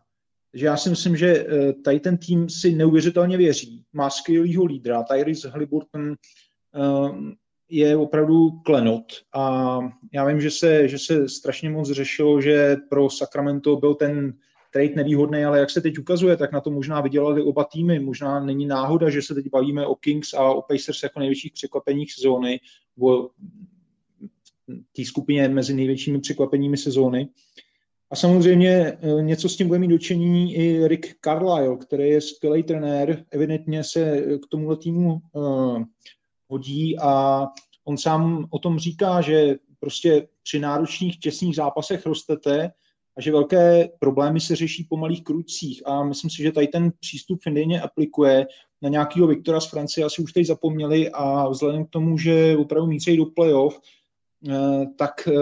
Takže já si myslím, že eh, tady ten tým si neuvěřitelně věří. Má skvělýho lídra, Tyrese Halliburton eh, je opravdu klenot a já vím, že se, že se strašně moc řešilo, že pro Sacramento byl ten trade nevýhodný, ale jak se teď ukazuje, tak na to možná vydělali oba týmy. Možná není náhoda, že se teď bavíme o Kings a o Pacers jako největších překvapeních sezóny, o té skupině mezi největšími překvapeními sezóny. A samozřejmě eh, něco s tím bude mít dočení i Rick Carlisle, který je skvělý trenér, evidentně se k tomuhle týmu uh, hodí a on sám o tom říká, že prostě při náročných těsných zápasech rostete, a že velké problémy se řeší po malých krucích a myslím si, že tady ten přístup Findině aplikuje na nějakého Viktora z Francie, asi už teď zapomněli a vzhledem k tomu, že opravdu mířejí do playoff, eh, tak eh,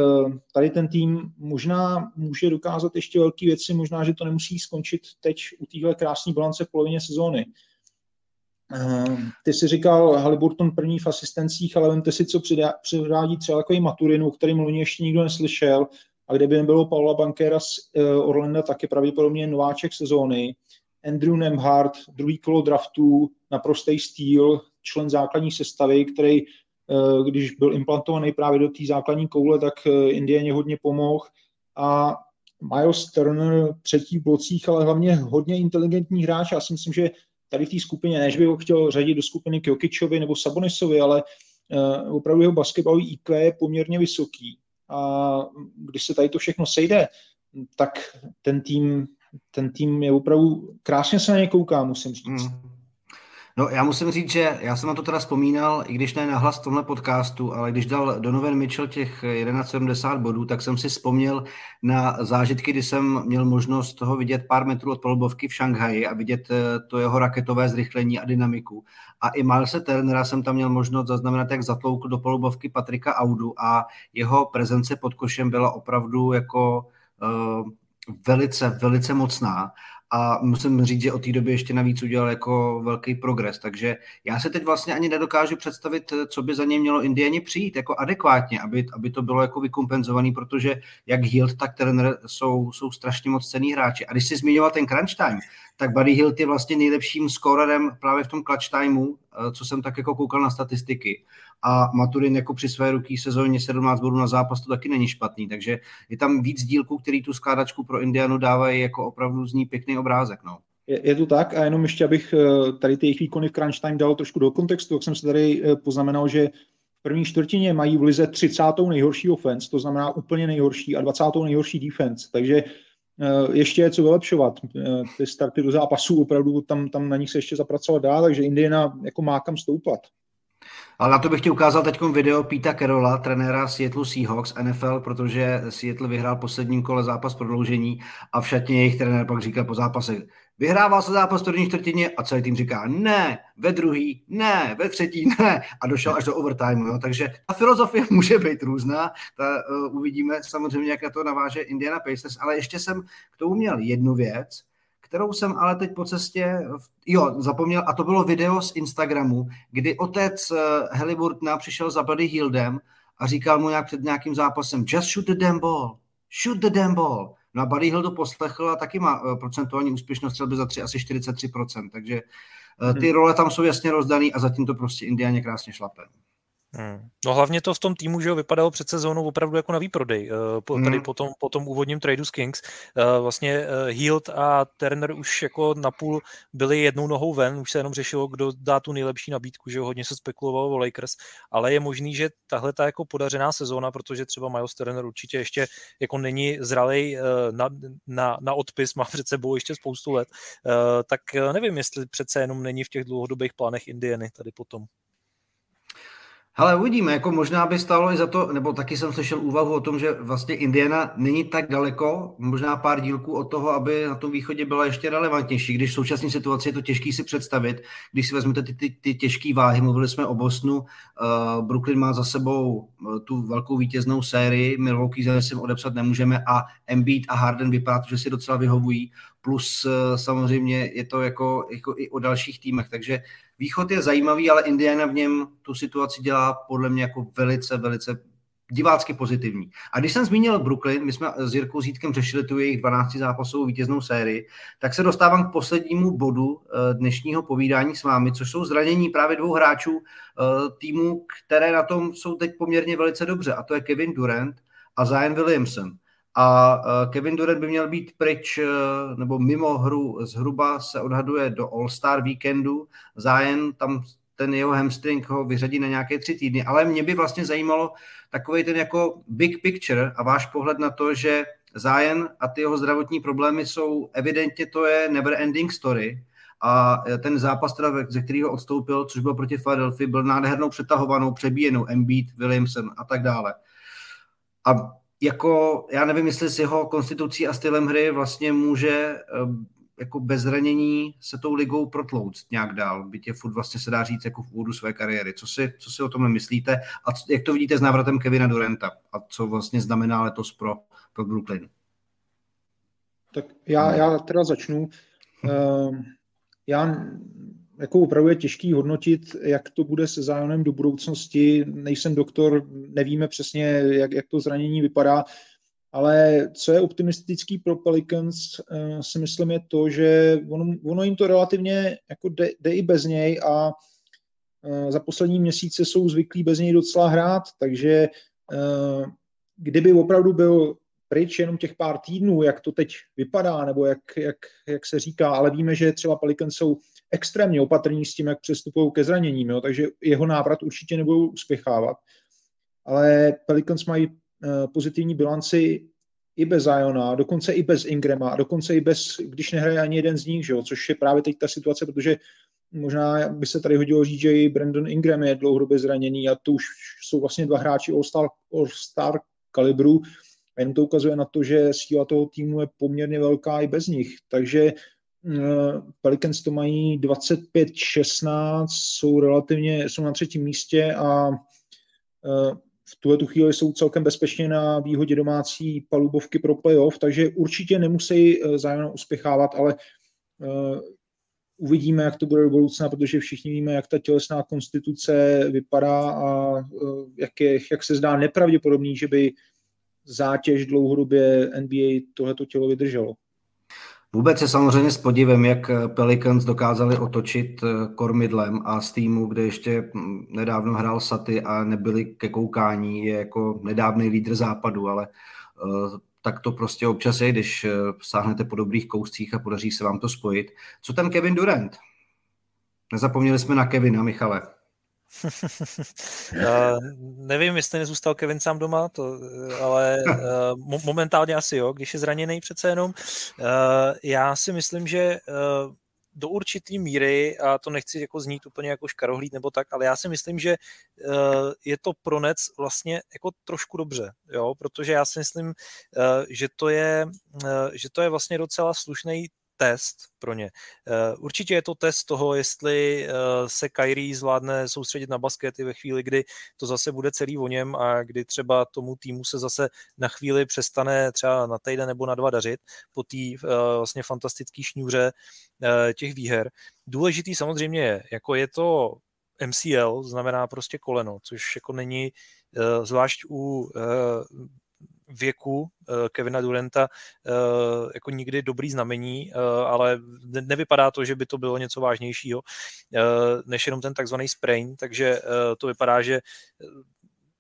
tady ten tým možná může dokázat ještě velké věci, možná, že to nemusí skončit teď u téhle krásné balance v polovině sezóny. Ty si říkal Halliburton první v asistencích, ale vemte si, co předvádí třeba jako i Maturinu, o kterým loni ještě nikdo neslyšel. A kdyby nebylo Paula Bankera z Orlanda, tak je pravděpodobně nováček sezóny. Andrew Nemhardt, druhý kolo draftu, naprostý styl, člen základní sestavy, který, když byl implantovaný právě do té základní koule, tak Indianě hodně pomohl. A Miles Turner třetí v blocích, ale hlavně hodně inteligentní hráč. Já si myslím, že tady v té skupině, než bych ho chtěl řadit do skupiny Kjokičovi nebo Sabonisovi, ale opravdu jeho basketbalový IQ je poměrně vysoký. A když se tady to všechno sejde, tak ten tým, ten tým je opravdu, krásně se na ně kouká, musím říct. Mm. No já musím říct, že já jsem na to teda vzpomínal, i když ne nahlas v tomhle podcastu, ale když dal Donovan Mitchell těch 1170 bodů, tak jsem si vzpomněl na zážitky, kdy jsem měl možnost toho vidět pár metrů od polubovky v Šanghaji a vidět eh, to jeho raketové zrychlení a dynamiku. A i Milese Turnera jsem tam měl možnost zaznamenat, jak zatloukl do polubovky Patrika Audu a jeho prezence pod košem byla opravdu jako uh, velice, velice mocná a musím říct, že od té doby ještě navíc udělal jako velký progres, takže já se teď vlastně ani nedokážu představit, co by za něj mělo Indiani přijít jako adekvátně, aby, aby to bylo jako vykompenzovaný, protože jak Hilt, tak Turner jsou, jsou strašně moc cený hráči. A když jsi zmiňoval ten crunch time, tak Buddy Hilt je vlastně nejlepším skorerem právě v tom clutch timeu, eh, co jsem tak jako koukal na statistiky. A Maturin jako při své ruky sezóně 17 bodů na zápas to taky není špatný, takže je tam víc dílků, který tu skládačku pro Indianu dávají jako opravdu zní pěkný obrázek. No. Je, je to tak a jenom ještě, abych eh, tady ty jejich výkony v crunch time dal trošku do kontextu, tak jsem se tady eh, poznamenal, že v první čtvrtině mají v lize 30. nejhorší offense, to znamená úplně nejhorší a 20. nejhorší defense, takže Eh, ještě je co vylepšovat. Ty starty do zápasů opravdu tam, tam na nich se ještě zapracovat dá, takže Indiana jako má kam stoupat. Ale na to bych ti ukázal teď video Pita Carola, trenéra Seattle Seahawks NFL, protože Seattle vyhrál posledním kole zápas prodloužení a v šatně jejich trenér pak říkal po zápase, vyhrával se zápas v první čtvrtině a celý tým říká ne, ve druhý, ne, ve třetí, ne a došel až do overtimeu. Jo. Takže ta filozofie může být různá, ta, uh, uvidíme samozřejmě, jak na to naváže Indiana Pacers, ale ještě jsem k tomu měl jednu věc, kterou jsem ale teď po cestě, jo, zapomněl, a to bylo video z Instagramu, kdy otec uh, Halliburtona přišel za Buddy Hildem a říkal mu nějak před nějakým zápasem, just shoot the damn ball, shoot the damn ball. No a Buddy Hill to poslechl a taky má uh, procentuální úspěšnost střelby za tři asi 43%, takže uh, ty hmm. role tam jsou jasně rozdaný a zatím to prostě Indiáně krásně šlape. Hmm. No hlavně to v tom týmu, že ho vypadalo před sezónou opravdu jako na výprodej. Uh, po, tady hmm. po, tom, po tom úvodním tradu s Kings. Uh, vlastně uh, Hield a Turner už jako napůl byli jednou nohou ven, už se jenom řešilo, kdo dá tu nejlepší nabídku, že hodně se spekulovalo o Lakers, ale je možný, že tahle ta jako podařená sezóna, protože třeba Miles Turner určitě ještě jako není zralej na, na, na odpis, má před sebou ještě spoustu let, tak nevím, jestli přece jenom není v těch dlouhodobých plánech Indiany tady potom. Ale uvidíme, jako možná by stálo i za to, nebo taky jsem slyšel úvahu o tom, že vlastně Indiana není tak daleko, možná pár dílků od toho, aby na tom východě byla ještě relevantnější, když v současné situaci je to těžký si představit, když si vezmete ty, ty, ty těžké váhy, mluvili jsme o Bosnu, uh, Brooklyn má za sebou uh, tu velkou vítěznou sérii, Milwaukee zase odepsat nemůžeme a Embiid a Harden vypadá že si docela vyhovují, plus uh, samozřejmě je to jako, jako i o dalších týmech, takže Východ je zajímavý, ale Indiana v něm tu situaci dělá podle mě jako velice, velice divácky pozitivní. A když jsem zmínil Brooklyn, my jsme s Jirkou Zítkem řešili tu jejich 12 zápasovou vítěznou sérii, tak se dostávám k poslednímu bodu eh, dnešního povídání s vámi, což jsou zranění právě dvou hráčů eh, týmu, které na tom jsou teď poměrně velice dobře, a to je Kevin Durant a Zion Williamson. A e, Kevin Durant by měl být pryč, e, nebo mimo hru zhruba se odhaduje do All-Star víkendu. Zájem tam ten jeho hamstring ho vyřadí na nějaké tři týdny, ale mě by vlastně zajímalo takový ten jako big picture a váš pohled na to, že zájem a ty jeho zdravotní problémy jsou evidentně to je never ending story a ten zápas, teda, ze kterého odstoupil, což byl proti Philadelphia, byl nádhernou přetahovanou, přebíjenou Embiid, Williamson a tak dále. A jako, já nevím, jestli s jeho konstitucí a stylem hry vlastně může eh, jako bez zranění se tou ligou protlouct nějak dál, byť je furt vlastně se dá říct jako v úvodu své kariéry. Co si, co si o tom myslíte a co, jak to vidíte s návratem Kevina Duranta a co vlastně znamená letos pro, pro Brooklyn? Tak já, já teda začnu. Uh, já jako opravdu je těžký hodnotit, jak to bude se zájemem do budoucnosti. Nejsem doktor, nevíme přesně, jak, jak to zranění vypadá, ale co je optimistický pro Pelicans, uh, si myslím, je to, že ono, ono jim to relativně jako jde, jde i bez něj a uh, za poslední měsíce jsou zvyklí bez něj docela hrát, takže uh, kdyby opravdu byl pryč jenom těch pár týdnů, jak to teď vypadá, nebo jak, jak, jak se říká, ale víme, že třeba Pelicans jsou extrémně opatrní s tím, jak přestupují ke zraněním, jo, takže jeho návrat určitě nebudou uspěchávat. Ale Pelicans mají uh, pozitivní bilanci i bez Ziona, dokonce i bez Ingrama, a dokonce i bez, když nehraje ani jeden z nich, že jo, což je právě teď ta situace, protože možná by se tady hodilo říct, že i Brandon Ingram je dlouhodobě zraněný a to už jsou vlastně dva hráči All-Star, All-Star kalibru, a jen to ukazuje na to, že síla toho týmu je poměrně velká i bez nich. Takže Pelicans to mají 25-16, jsou relativně, jsou na třetím místě a uh, v tuhle tu chvíli jsou celkem bezpečně na výhodě domácí palubovky pro playoff, takže určitě nemusí uh, zájemno uspěchávat, ale uvidíme, jak to bude do budoucna, protože všichni víme, jak ta tělesná konstituce vypadá a jak, je, jak se zdá nepravděpodobný, že by zátěž dlouhodobě NBA tohleto tělo vydrželo. Vůbec je samozřejmě s podivem, jak Pelicans dokázali otočit eh, kormidlem a z týmu, kde ještě hm, nedávno hrál Saty a nebyli ke koukání, je jako nedávný lídr západu, ale uh, tak to prostě občas je, když uh, sáhnete po dobrých kouscích a podaří se vám to spojit. Co ten Kevin Durant? Nezapomněli jsme na Kevina, Michale. uh, nevím, jestli nezůstal Kevin sám doma, to, ale uh, momentálně asi jo, když je zraněný přece jenom. Uh, já si myslím, že uh, do určitý míry, a to nechci jako znít úplně jako škarohlíd nebo tak, ale já si myslím, že je to pro Nec vlastně jako trošku dobře, jo, protože já si myslím, že to je, že to je vlastně docela slušný test pro ně. Eh, určitě je to test toho, jestli eh, se Kyrie zvládne soustředit na baskety ve chvíli, kdy to zase bude celý o něm a kdy třeba tomu týmu se zase na chvíli přestane třeba na týden nebo na dva dařit po té eh, vlastně fantastické šňůře těch výher. Důležitý samozřejmě je, jako je to MCL, znamená prostě koleno, což jako není zvlášť u věku eh, Kevina Durenta eh, jako nikdy dobrý znamení, eh, ale nevypadá to, že by to bylo něco vážnějšího než jenom ten takzvaný sprain, takže to vypadá, že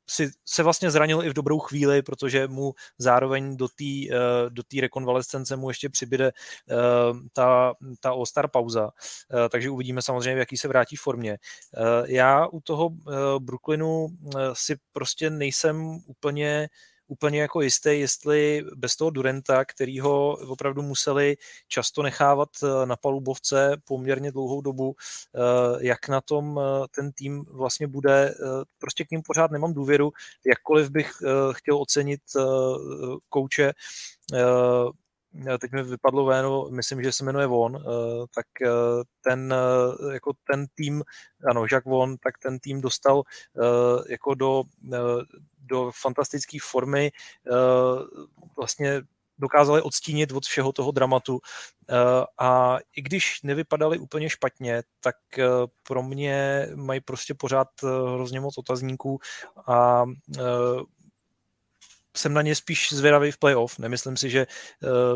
si se vlastně zranil i v dobrou chvíli, protože mu zároveň do té do rekonvalescence mu ještě přibyde ta, ta All-Star pauza, takže uvidíme samozřejmě, v jaký se vrátí formě. Já u toho Brooklynu si prostě nejsem úplně úplně jako jistý, jestli bez toho Durenta, který ho opravdu museli často nechávat eh, na palubovce poměrně dlouhou dobu, eh, jak na tom eh, ten tým vlastně bude, prostě k ním pořád nemám důvěru, jakkoliv bych chtěl ocenit kouče, teď mi vypadlo jméno, myslím, že se jmenuje Von, tak ten, jako ten tým, ano, Jacques Von, tak ten tým dostal jako do, do fantastické formy, eh, vlastně dokázali odstínit od všeho toho dramatu. Eh, a i když nevypadali úplně špatně, tak eh, pro mě mají prostě pořád hrozně moc otazníků a jsem na ně spíš zvědavý v playoff. Nemyslím si, že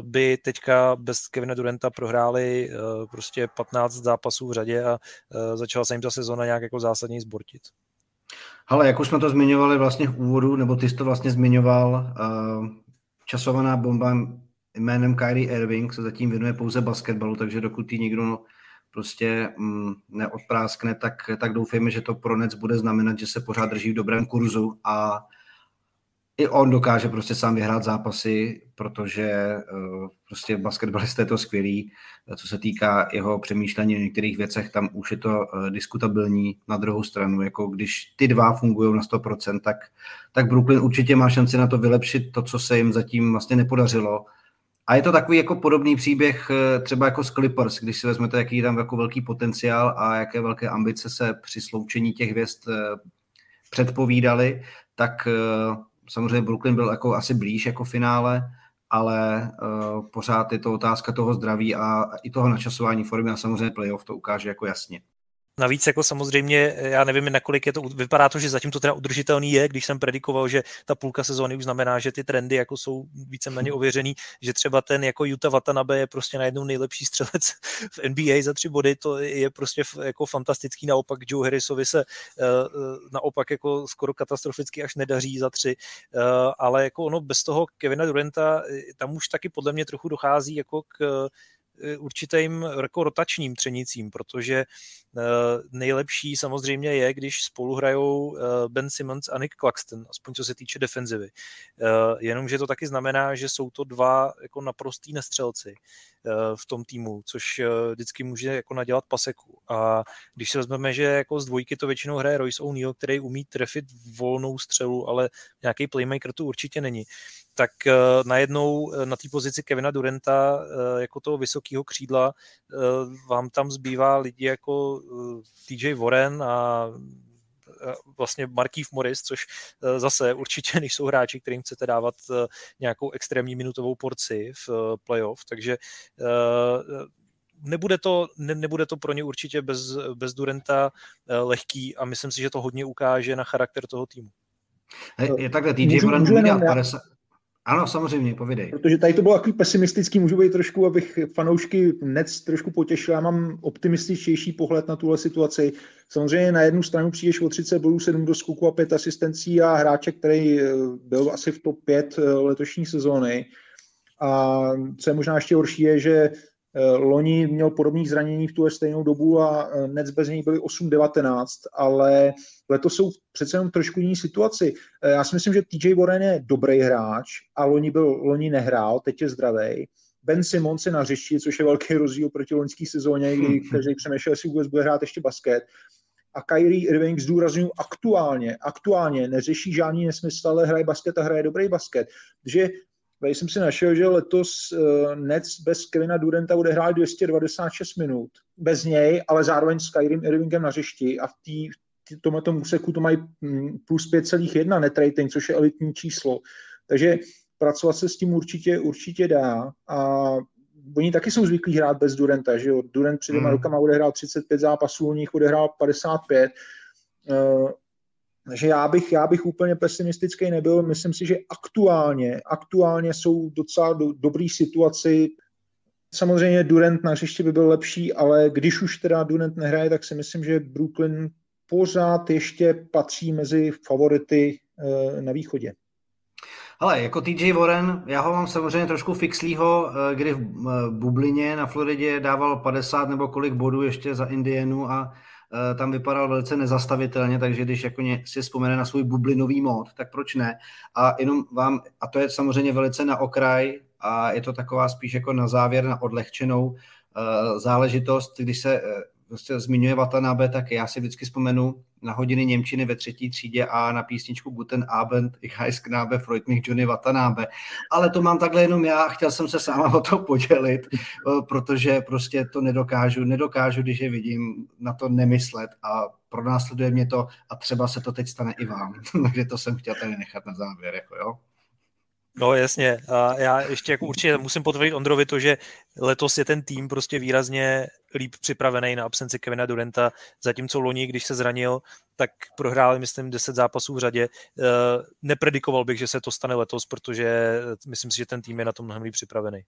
by teďka bez Kevina Durenta prohráli prostě 15 zápasů v řadě a začala se jim ta sezona nějak jako zásadně zbortit. Ale jak už jsme to zmiňovali vlastně v úvodu, nebo ty jsi to vlastně zmiňoval, uh, časovaná bomba jménem Kyrie Irving se zatím věnuje pouze basketbalu, takže dokud ji nikdo prostě mm, neodpráskne, tak, tak doufejme, že to pro Nec bude znamenat, že se pořád drží v dobrém kurzu a i on dokáže prostě sám vyhrát zápasy, protože uh, prostě basketbalista je to skvělý. Co se týká jeho přemýšlení o některých věcech, tam už je to uh, diskutabilní. Na druhou stranu, jako když ty dva fungují na 100%, tak, tak Brooklyn určitě má šanci na to vylepšit to, co se jim zatím vlastně nepodařilo. A je to takový jako podobný příběh uh, třeba jako s Clippers, když si vezmete, jaký tam jako velký potenciál a jaké velké ambice se při sloučení těch hvězd předpovídali, tak samozřejmě Brooklyn byl jako asi blíž jako finále, ale uh, pořád je to otázka toho zdraví a i toho načasování formy a samozřejmě playoff to ukáže jako jasně. Navíc jako samozřejmě, já nevím, nakolik je to, vypadá to, že zatím to teda udržitelný je, když jsem predikoval, že ta půlka sezóny už znamená, že ty trendy jako jsou víceméně ověřený, že třeba ten jako Utah Watanabe je prostě najednou nejlepší střelec v NBA za tři body, to je prostě jako fantastický, naopak Joe Harrisovi se uh, naopak jako skoro katastroficky až nedaří za tři, uh, ale jako ono bez toho Kevina Duranta, tam už taky podle mě trochu dochází jako k Eh, určitým jako rotačním třenicím, protože eh, nejlepší samozřejmě je, když spolu hrajou eh, Ben Simmons a Nick Claxton, aspoň co se týče defenzivy. Jenomže to taky znamená, že jsou to dva jako naprostý nestřelci v tom týmu, což vždycky může jako nadělat paseku. A když si vezmeme, že jako z dvojky to většinou hraje Royce O'Neal, který umí trefit volnou střelu, ale nějaký playmaker tu určitě není, tak uh, najednou eh, na té pozici Kevina Durenta jako toho vysokého křídla vám tam zbývá lidi jako TJ Warren a vlastně Markýv Morris, což zase určitě nejsou hráči, kterým chcete dávat nějakou extrémní minutovou porci v playoff, takže nebude to, ne, nebude to pro ně určitě bez, bez Durenta lehký a myslím si, že to hodně ukáže na charakter toho týmu. Je, je takhle, TJ 50, ano, samozřejmě, povidej. Protože tady to bylo takový pesimistický, můžu být trošku, abych fanoušky Nec trošku potěšil. Já mám optimističtější pohled na tuhle situaci. Samozřejmě na jednu stranu přijdeš o 30 bodů, 7 do skoku a 5 asistencí a hráče, který eh, byl asi v top 5 eh, letošní sezóny. A co je možná ještě horší, je, že loni měl podobných zranění v tu stejnou dobu a eh, Nets bez něj byli 8-19, ale letos jsou přece jenom trošku jiný situaci. Eh, já si myslím, že TJ Warren je dobrý hráč a loni, byl, loni nehrál, teď je zdravý. Ben Simons je na hřišti, což je velký rozdíl proti loňské sezóně, kdy hmm. každý přemýšlel, jestli vůbec bude hrát ještě basket. A Kyrie Irving zdůraznuju aktuálně, aktuálně neřeší žádný nesmysl, ale hraje basket a hraje dobrý basket. Takže Tady jsem si našel, že letos uh, Nets bez Kevina Durenta bude hrát 226 minut. Bez něj, ale zároveň s Kyrie Irvingem na řešti a v tý, tomhle úseku to mají mm, plus 5,1 net rating, což je elitní číslo. Takže pracovat se s tím určitě, určitě dá a oni taky jsou zvyklí hrát bez Durenta, že jo? Durant před dvěma hmm. rokama odehrál 35 zápasů, u nich odehrál 55. Uh, takže já bych, já bych úplně pesimistický nebyl. Myslím si, že aktuálně, aktuálně jsou docela do, dobrý situaci. Samozřejmě Durant na hřišti by byl lepší, ale když už teda Durant nehraje, tak si myslím, že Brooklyn pořád ještě patří mezi favority e, na východě. Ale jako TJ Warren, já ho mám samozřejmě trošku fixlýho, eh, kdy v eh, bublině na Floridě dával 50 nebo kolik bodů ještě za Indianu a Eh, tam vypadal velice nezastavitelně, takže když jako si vzpomene na svůj bublinový mod, tak proč ne? A jenom vám, a to je samozřejmě velice na okraj a je to taková spíš jako na závěr, na odlehčenou uh, záležitost, když se uh, prostě zmiňuje Watanabe, tak já si vždycky vzpomenu na hodiny Němčiny ve třetí třídě a na písničku Guten Abend, ich heiss Knabe, freut mich Johnny Watanabe. Ale to mám takhle jenom já, chtěl jsem se sám o to podělit, protože prostě to nedokážu, nedokážu, když je vidím, na to nemyslet a pronásleduje mě to a třeba se to teď stane i vám. Takže to jsem chtěl tady nechat na závěr, jako jo. No jasně, a já ještě jako určitě musím potvrdit Ondrovi to, že letos je ten tým prostě výrazně líp připravený na absenci Kevina Durenta, zatímco loni, když se zranil, tak prohráli, myslím, 10 zápasů v řadě. Eh, nepredikoval bych, že se to stane letos, protože myslím si, že ten tým je na tom mnohem líp připravený.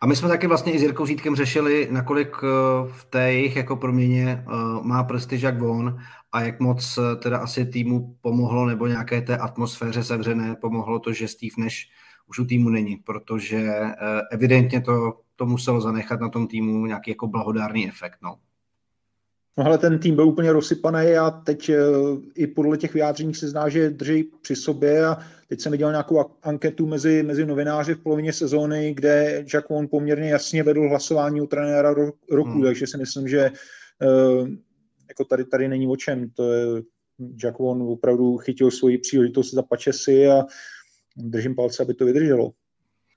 A my jsme taky vlastně i s Jirkou Zítkem řešili, nakolik eh, v té jejich jako proměně eh, má prestiž jak von a jak moc eh, teda asi týmu pomohlo nebo nějaké té atmosféře sevřené pomohlo to, že Steve Nash už u týmu není, protože evidentně to, to muselo zanechat na tom týmu nějaký jako blahodárný efekt. No. No ale ten tým byl úplně rozsypaný a teď i podle těch vyjádření se zná, že drží při sobě a Teď jsem viděl nějakou anketu mezi, mezi novináři v polovině sezóny, kde Jack Vaughn poměrně jasně vedl hlasování u trenéra roku, hmm. takže si myslím, že uh, jako tady, tady není o čem. To je, Jack Vaughn opravdu chytil svoji příležitost za pačesy a držím palce, aby to vydrželo.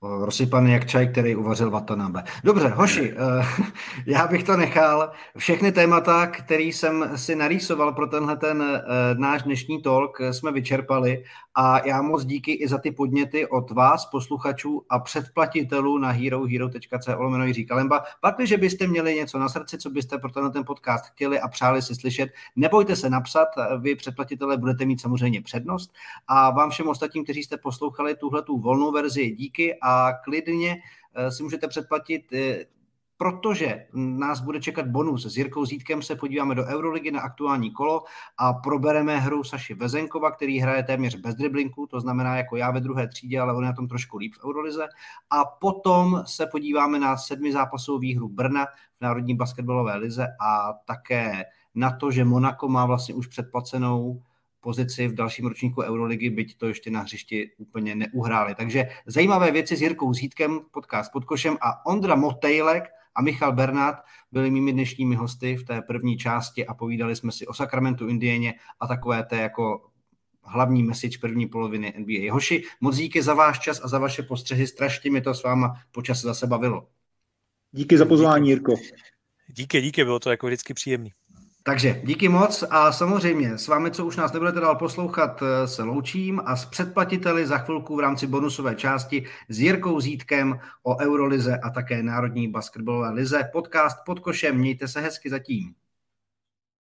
Rozsypaný jak čaj, který uvařil Watanabe. Dobře, hoši, eh, já bych to nechal. Všechny témata, který jsem si narýsoval pro tenhle ten eh, náš dnešní talk, eh, jsme vyčerpali a já moc díky i za ty podněty od vás, posluchačů a předplatitelů na herohero.co lomeno Jiří Kalemba. Pak, když byste měli něco na srdci, co byste pro tenhle ten podcast chtěli a přáli si slyšet, nebojte se napsat, vy předplatitelé budete mít samozřejmě přednost a vám všem ostatním, kteří jste poslouchali tuhle tu volnou verzi, díky a klidně eh, si můžete předplatit eh, protože nás bude čekat bonus. S Jirkou Zítkem se podíváme do Euroligy na aktuální kolo a probereme hru Saši Vezenkova, který hraje téměř bez driblinku, to znamená jako já ve druhé třídě, ale on je na tom trošku líp v Eurolize. A potom se podíváme na sedmi zápasovou výhru Brna v Národní basketbalové lize a také na to, že Monako má vlastně už předplacenou pozici v dalším ročníku Euroligy, byť to ještě na hřišti úplně neuhráli. Takže zajímavé věci s Jirkou Zítkem, podcast pod košem a Ondra Motejlek a Michal Bernát byli mými dnešními hosty v té první části a povídali jsme si o Sacramentu Indieně a takové té jako hlavní message první poloviny NBA. Hoši, moc díky za váš čas a za vaše postřehy, strašně mi to s váma počas zase bavilo. Díky za pozvání, Jirko. Díky, díky, bylo to jako vždycky příjemný. Takže díky moc a samozřejmě s vámi, co už nás nebudete dál poslouchat, eh, se loučím a s předplatiteli za chvilku v rámci bonusové části s Jirkou Zítkem o Eurolize a také Národní basketbalové lize. Podcast pod košem, mějte se hezky zatím.